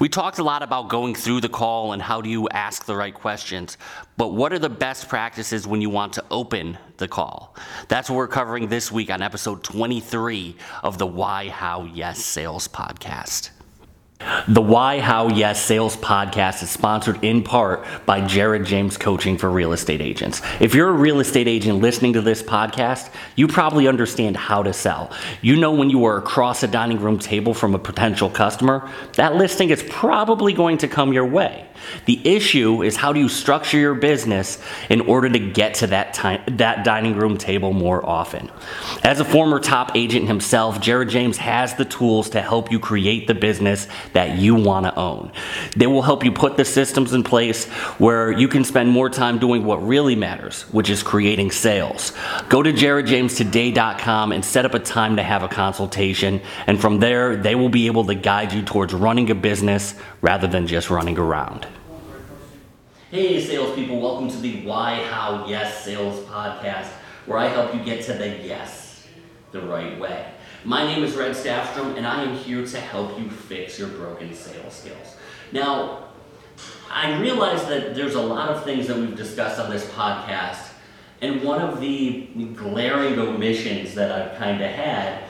We talked a lot about going through the call and how do you ask the right questions, but what are the best practices when you want to open the call? That's what we're covering this week on episode 23 of the Why, How, Yes Sales podcast. The Why, How, Yes Sales podcast is sponsored in part by Jared James Coaching for Real Estate Agents. If you're a real estate agent listening to this podcast, you probably understand how to sell. You know when you are across a dining room table from a potential customer, that listing is probably going to come your way. The issue is how do you structure your business in order to get to that time, that dining room table more often. As a former top agent himself, Jared James has the tools to help you create the business that you want to own. They will help you put the systems in place where you can spend more time doing what really matters, which is creating sales. Go to jaredjamestoday.com and set up a time to have a consultation, and from there, they will be able to guide you towards running a business rather than just running around. Hey, salespeople, welcome to the Why, How, Yes Sales podcast, where I help you get to the yes the right way. My name is Red Staffstrom, and I am here to help you fix your broken sales skills. Now, I realize that there's a lot of things that we've discussed on this podcast, and one of the glaring omissions that I've kind of had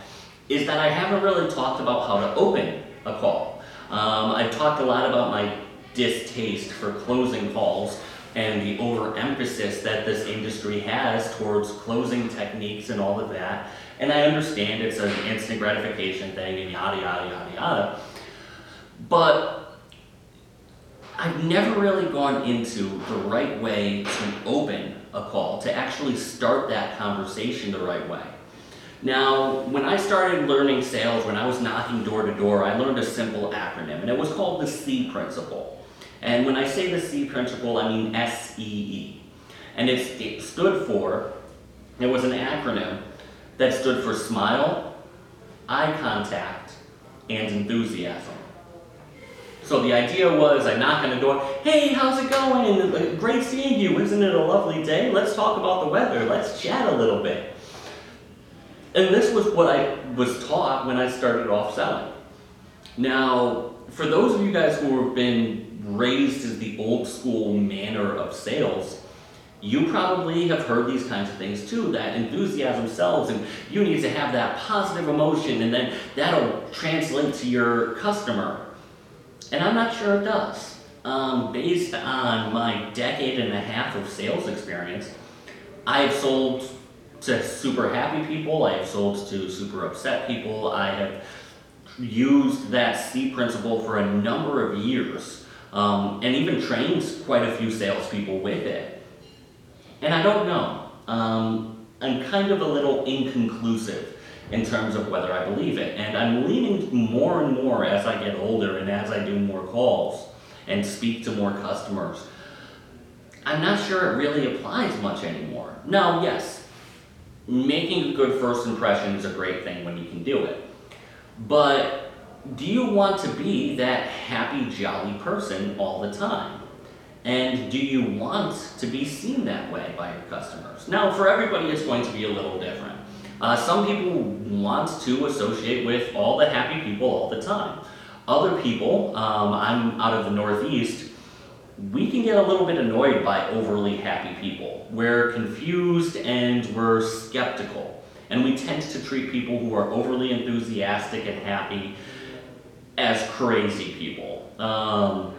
is that I haven't really talked about how to open a call. Um, I've talked a lot about my distaste for closing calls and the overemphasis that this industry has towards closing techniques and all of that. And I understand it's an instant gratification thing and yada, yada, yada, yada. But I've never really gone into the right way to open a call, to actually start that conversation the right way. Now, when I started learning sales, when I was knocking door to door, I learned a simple acronym, and it was called the C principle. And when I say the C principle, I mean S-E-E. And it stood for, it was an acronym that stood for smile, eye contact, and enthusiasm. So the idea was I knock on the door, hey, how's it going? Great seeing you. Isn't it a lovely day? Let's talk about the weather. Let's chat a little bit. And this was what I was taught when I started off selling. Now, for those of you guys who have been raised as the old school manner of sales, you probably have heard these kinds of things too that enthusiasm sells and you need to have that positive emotion and then that'll translate to your customer and i'm not sure it does um, based on my decade and a half of sales experience i have sold to super happy people i have sold to super upset people i have used that c principle for a number of years um, and even trained quite a few salespeople with it. And I don't know. Um, I'm kind of a little inconclusive in terms of whether I believe it. And I'm leaning more and more as I get older and as I do more calls and speak to more customers. I'm not sure it really applies much anymore. Now, yes, making a good first impression is a great thing when you can do it. But do you want to be that happy, jolly person all the time? And do you want to be seen that way by your customers? Now, for everybody, it's going to be a little different. Uh, some people want to associate with all the happy people all the time. Other people, um, I'm out of the Northeast, we can get a little bit annoyed by overly happy people. We're confused and we're skeptical. And we tend to treat people who are overly enthusiastic and happy as crazy people. Um,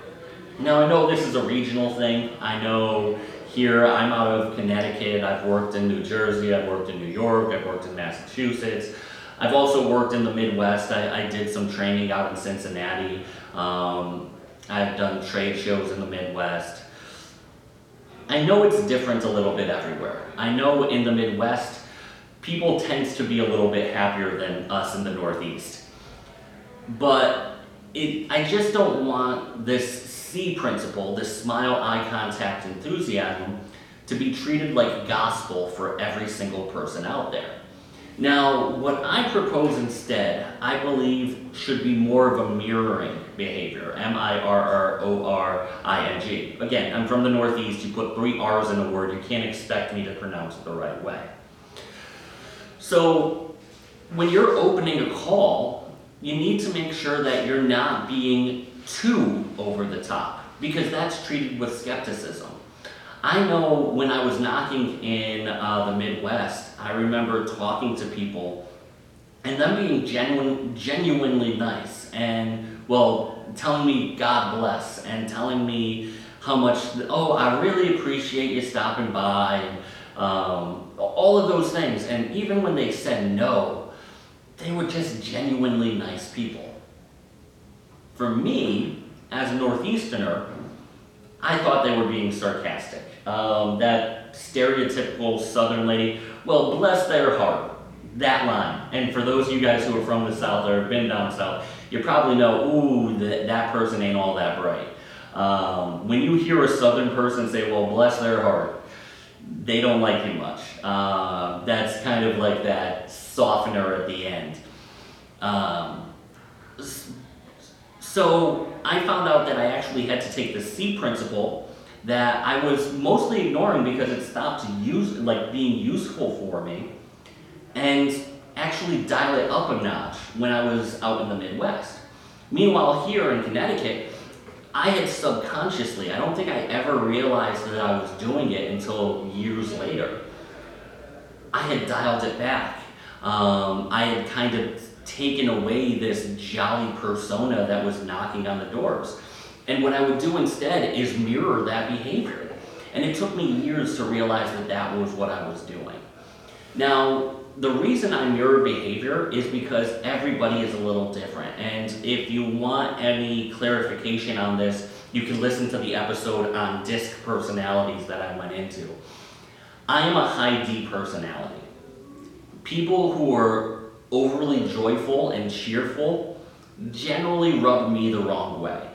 now, I know this is a regional thing. I know here I'm out of Connecticut. I've worked in New Jersey. I've worked in New York. I've worked in Massachusetts. I've also worked in the Midwest. I, I did some training out in Cincinnati. Um, I've done trade shows in the Midwest. I know it's different a little bit everywhere. I know in the Midwest, people tend to be a little bit happier than us in the Northeast. But it, I just don't want this C principle, this smile, eye contact, enthusiasm, to be treated like gospel for every single person out there. Now, what I propose instead, I believe, should be more of a mirroring behavior. M I R R O R I N G. Again, I'm from the Northeast. You put three R's in a word, you can't expect me to pronounce it the right way. So, when you're opening a call, you need to make sure that you're not being too over the top because that's treated with skepticism. I know when I was knocking in uh, the Midwest, I remember talking to people and them being genuine, genuinely nice and, well, telling me God bless and telling me how much, oh, I really appreciate you stopping by, and, um, all of those things. And even when they said no, they were just genuinely nice people. For me, as a Northeasterner, I thought they were being sarcastic. Um, that stereotypical Southern lady, well, bless their heart, that line. And for those of you guys who are from the South or have been down South, you probably know, ooh, that, that person ain't all that bright. Um, when you hear a Southern person say, well, bless their heart, they don't like you much. Uh, that's kind of like that softener at the end. Um, so I found out that I actually had to take the C principle that I was mostly ignoring because it stopped use, like being useful for me, and actually dial it up a notch when I was out in the Midwest. Meanwhile, here in Connecticut, I had subconsciously, I don't think I ever realized that I was doing it until years later. I had dialed it back. Um, I had kind of taken away this jolly persona that was knocking on the doors. And what I would do instead is mirror that behavior. And it took me years to realize that that was what I was doing. Now, the reason I mirror behavior is because everybody is a little different. And if you want any clarification on this, you can listen to the episode on DISC personalities that I went into. I am a high D personality. People who are overly joyful and cheerful generally rub me the wrong way.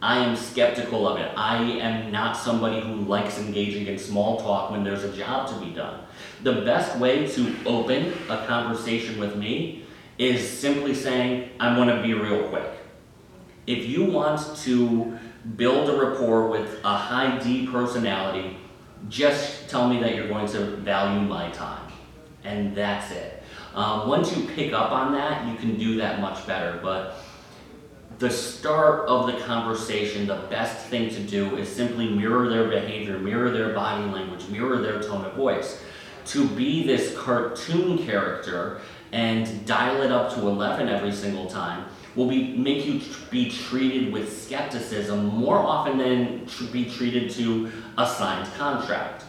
I am skeptical of it. I am not somebody who likes engaging in small talk when there's a job to be done. The best way to open a conversation with me is simply saying, I want to be real quick. If you want to build a rapport with a high D personality, just tell me that you're going to value my time. And that's it. Um, once you pick up on that, you can do that much better. But the start of the conversation, the best thing to do is simply mirror their behavior, mirror their body language, mirror their tone of voice. To be this cartoon character and dial it up to 11 every single time will be make you be treated with skepticism more often than to be treated to a signed contract.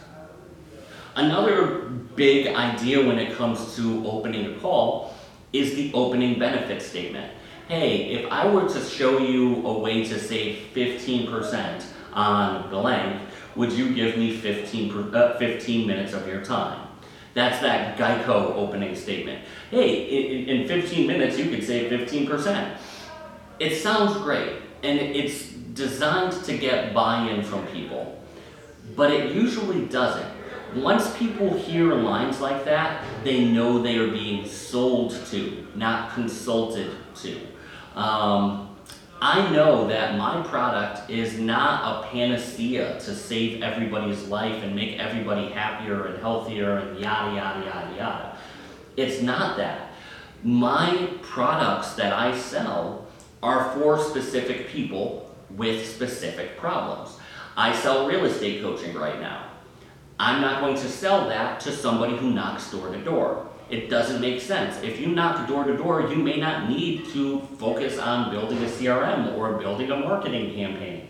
Another big idea when it comes to opening a call is the opening benefit statement hey, if I were to show you a way to save 15% on blank, would you give me 15, per, uh, 15 minutes of your time? That's that Geico opening statement. Hey, in, in 15 minutes you could save 15%. It sounds great, and it's designed to get buy-in from people, but it usually doesn't. Once people hear lines like that, they know they are being sold to, not consulted to. Um, I know that my product is not a panacea to save everybody's life and make everybody happier and healthier and yada, yada, yada, yada. It's not that. My products that I sell are for specific people with specific problems. I sell real estate coaching right now. I'm not going to sell that to somebody who knocks door to door. It doesn't make sense. If you knock door to door, you may not need to focus on building a CRM or building a marketing campaign.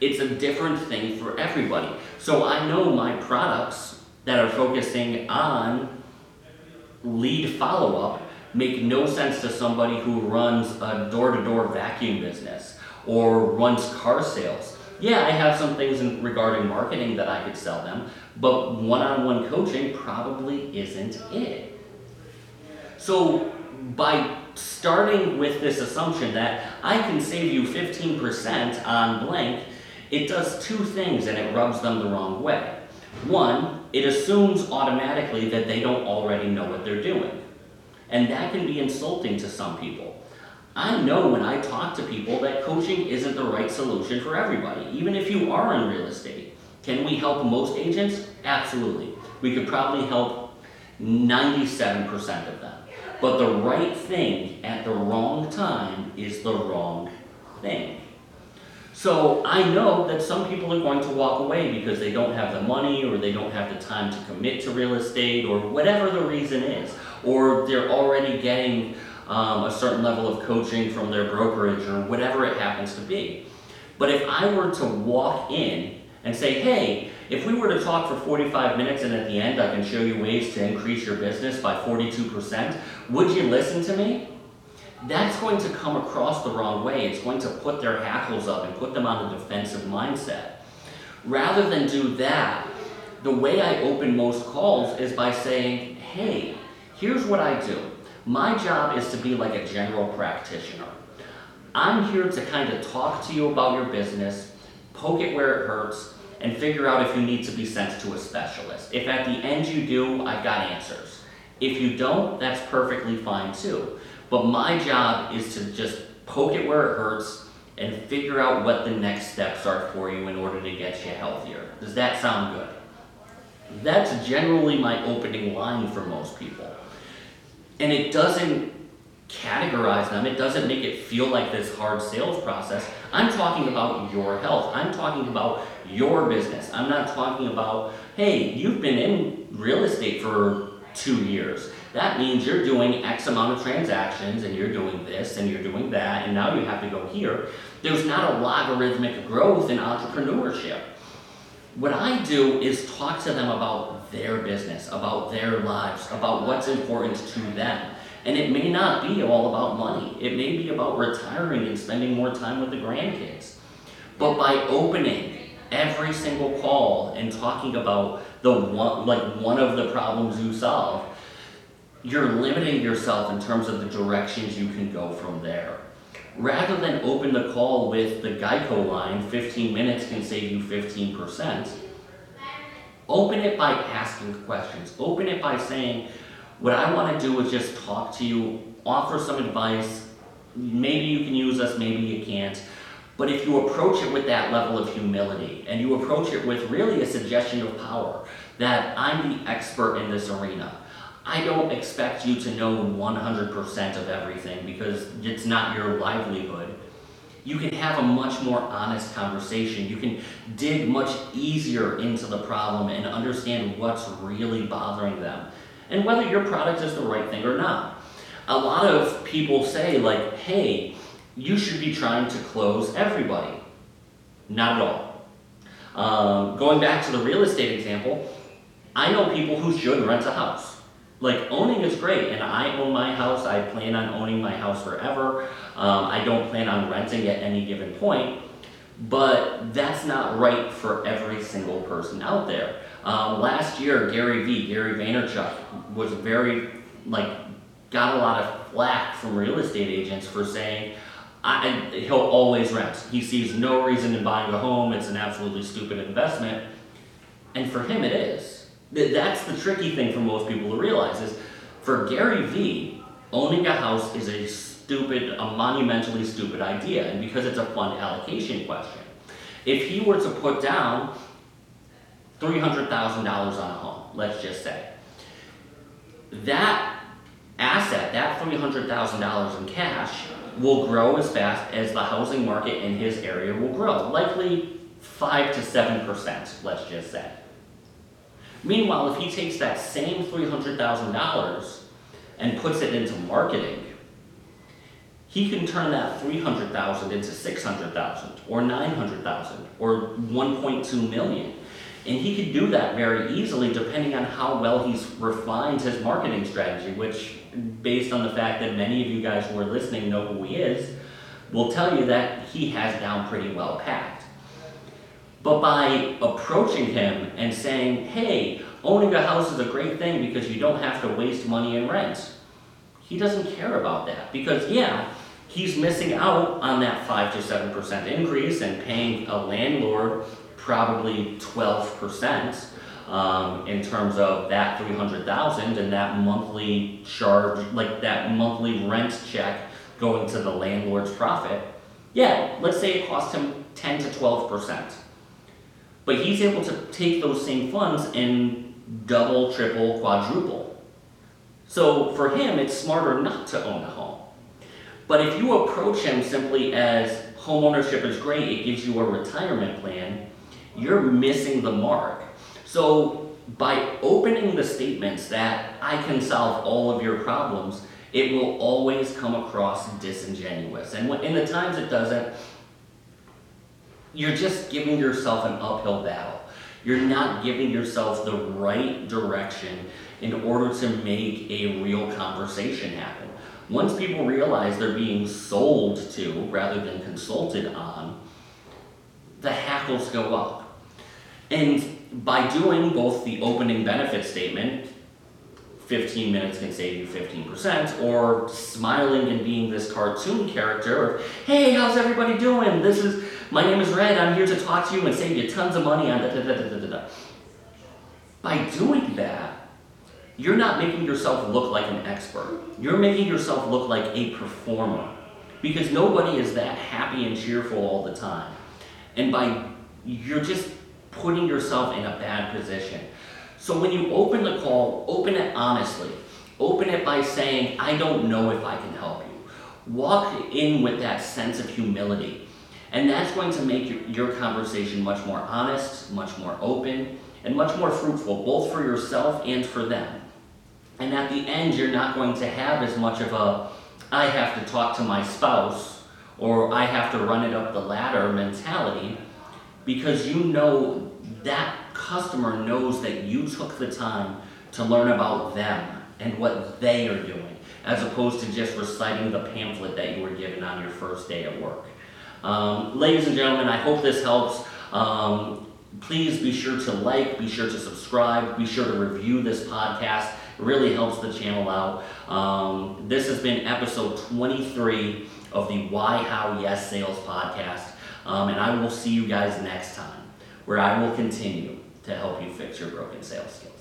It's a different thing for everybody. So I know my products that are focusing on lead follow up make no sense to somebody who runs a door to door vacuum business or runs car sales. Yeah, I have some things in, regarding marketing that I could sell them, but one on one coaching probably isn't it. So by starting with this assumption that I can save you 15% on blank, it does two things and it rubs them the wrong way. One, it assumes automatically that they don't already know what they're doing. And that can be insulting to some people. I know when I talk to people that coaching isn't the right solution for everybody, even if you are in real estate. Can we help most agents? Absolutely. We could probably help 97% of them. But the right thing at the wrong time is the wrong thing. So I know that some people are going to walk away because they don't have the money or they don't have the time to commit to real estate or whatever the reason is. Or they're already getting um, a certain level of coaching from their brokerage or whatever it happens to be. But if I were to walk in and say, hey, if we were to talk for 45 minutes and at the end I can show you ways to increase your business by 42%, would you listen to me? that's going to come across the wrong way. It's going to put their hackles up and put them on a defensive mindset. Rather than do that, the way I open most calls is by saying, hey, here's what I do. My job is to be like a general practitioner. I'm here to kind of talk to you about your business, poke it where it hurts, and figure out if you need to be sent to a specialist. If at the end you do, I've got answers. If you don't, that's perfectly fine too. But my job is to just poke it where it hurts and figure out what the next steps are for you in order to get you healthier. Does that sound good? That's generally my opening line for most people. And it doesn't categorize them, it doesn't make it feel like this hard sales process. I'm talking about your health. I'm talking about your business. I'm not talking about, hey, you've been in real estate for two years. That means you're doing X amount of transactions and you're doing this and you're doing that and now you have to go here. There's not a logarithmic growth in entrepreneurship. What I do is talk to them about their business, about their lives, about what's important to them. And it may not be all about money. It may be about retiring and spending more time with the grandkids. But by opening every single call and talking about the one, like one of the problems you solve, you're limiting yourself in terms of the directions you can go from there. Rather than open the call with the Geico line, 15 minutes can save you 15%, open it by asking questions. Open it by saying, what I want to do is just talk to you, offer some advice. Maybe you can use us, maybe you can't. But if you approach it with that level of humility and you approach it with really a suggestion of power, that I'm the expert in this arena, I don't expect you to know 100% of everything because it's not your livelihood. You can have a much more honest conversation. You can dig much easier into the problem and understand what's really bothering them and whether your product is the right thing or not. A lot of people say, like, hey, you should be trying to close everybody. Not at all. Um, going back to the real estate example, I know people who should rent a house like owning is great and i own my house. I plan on owning my house forever. Um, i don't plan on renting at any given point but that's not right for every single person out there. Um, last year gary vee gary vaynerchuk was very like got a lot of flack from real estate agents for saying I, he'll always rent. He sees no reason in buying a home. It's an absolutely stupid investment. And for him it is that's the tricky thing for most people to realize is for Gary Vee, owning a house is a stupid, a monumentally stupid idea, and because it's a fund allocation question. If he were to put down $300,000 on a home, let's just say, that asset, that $300,000 in cash, will grow as fast as the housing market in his area will grow, likely 5 to 7%, let's just say. Meanwhile, if he takes that same $300,000 and puts it into marketing, he can turn that 300,000 into 600,000 or 900,000 or 1.2 million. And he could do that very easily depending on how well he's refined his marketing strategy, which, based on the fact that many of you guys who are listening know who he is, will tell you that he has down pretty well packed. But by approaching him and saying, hey, owning a house is a great thing because you don't have to waste money in rent, he doesn't care about that. Because, yeah, he's missing out on that 5 to 7% increase and paying a landlord probably 12%. Um, in terms of that 300,000 and that monthly charge, like that monthly rent check going to the landlord's profit, yeah, let's say it cost him 10 to 12 percent. But he's able to take those same funds and double, triple, quadruple. So for him, it's smarter not to own a home. But if you approach him simply as home ownership is great, it gives you a retirement plan, you're missing the mark. So by opening the statements that I can solve all of your problems, it will always come across disingenuous. And in the times it doesn't, you're just giving yourself an uphill battle. You're not giving yourself the right direction in order to make a real conversation happen. Once people realize they're being sold to rather than consulted on, the hackles go up. And by doing both the opening benefit statement, 15 minutes can save you 15%, or smiling and being this cartoon character of, hey, how's everybody doing? This is, my name is Red, I'm here to talk to you and save you tons of money on da da da da da da. By doing that, you're not making yourself look like an expert. You're making yourself look like a performer. Because nobody is that happy and cheerful all the time. And by, you're just putting yourself in a bad position. So when you open the call, open it honestly. Open it by saying, I don't know if I can help you. Walk in with that sense of humility. And that's going to make your, your conversation much more honest, much more open, and much more fruitful, both for yourself and for them. And at the end, you're not going to have as much of a, I have to talk to my spouse, or I have to run it up the ladder mentality, because you know that customer knows that you took the time to learn about them and what they are doing, as opposed to just reciting the pamphlet that you were given on your first day at work. Um, ladies and gentlemen, I hope this helps. Um, please be sure to like, be sure to subscribe, be sure to review this podcast. It really helps the channel out. Um, this has been episode 23 of the Why, How, Yes Sales podcast. Um, and I will see you guys next time, where I will continue to help you fix your broken sales skills.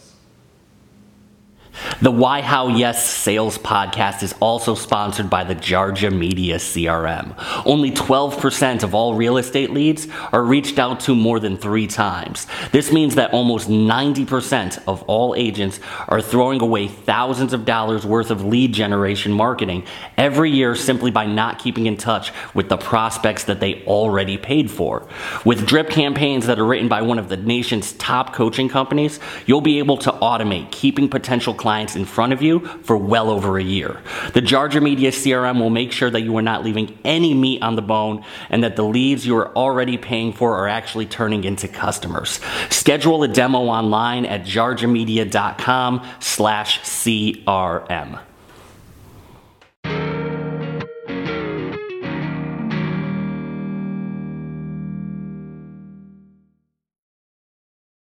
The Why How Yes Sales podcast is also sponsored by the Jarja Media CRM. Only 12% of all real estate leads are reached out to more than three times. This means that almost 90% of all agents are throwing away thousands of dollars worth of lead generation marketing every year simply by not keeping in touch with the prospects that they already paid for. With drip campaigns that are written by one of the nation's top coaching companies, you'll be able to automate keeping potential clients clients in front of you for well over a year. The Jarja Media CRM will make sure that you are not leaving any meat on the bone and that the leads you are already paying for are actually turning into customers. Schedule a demo online at jarjamedia.com slash CRM.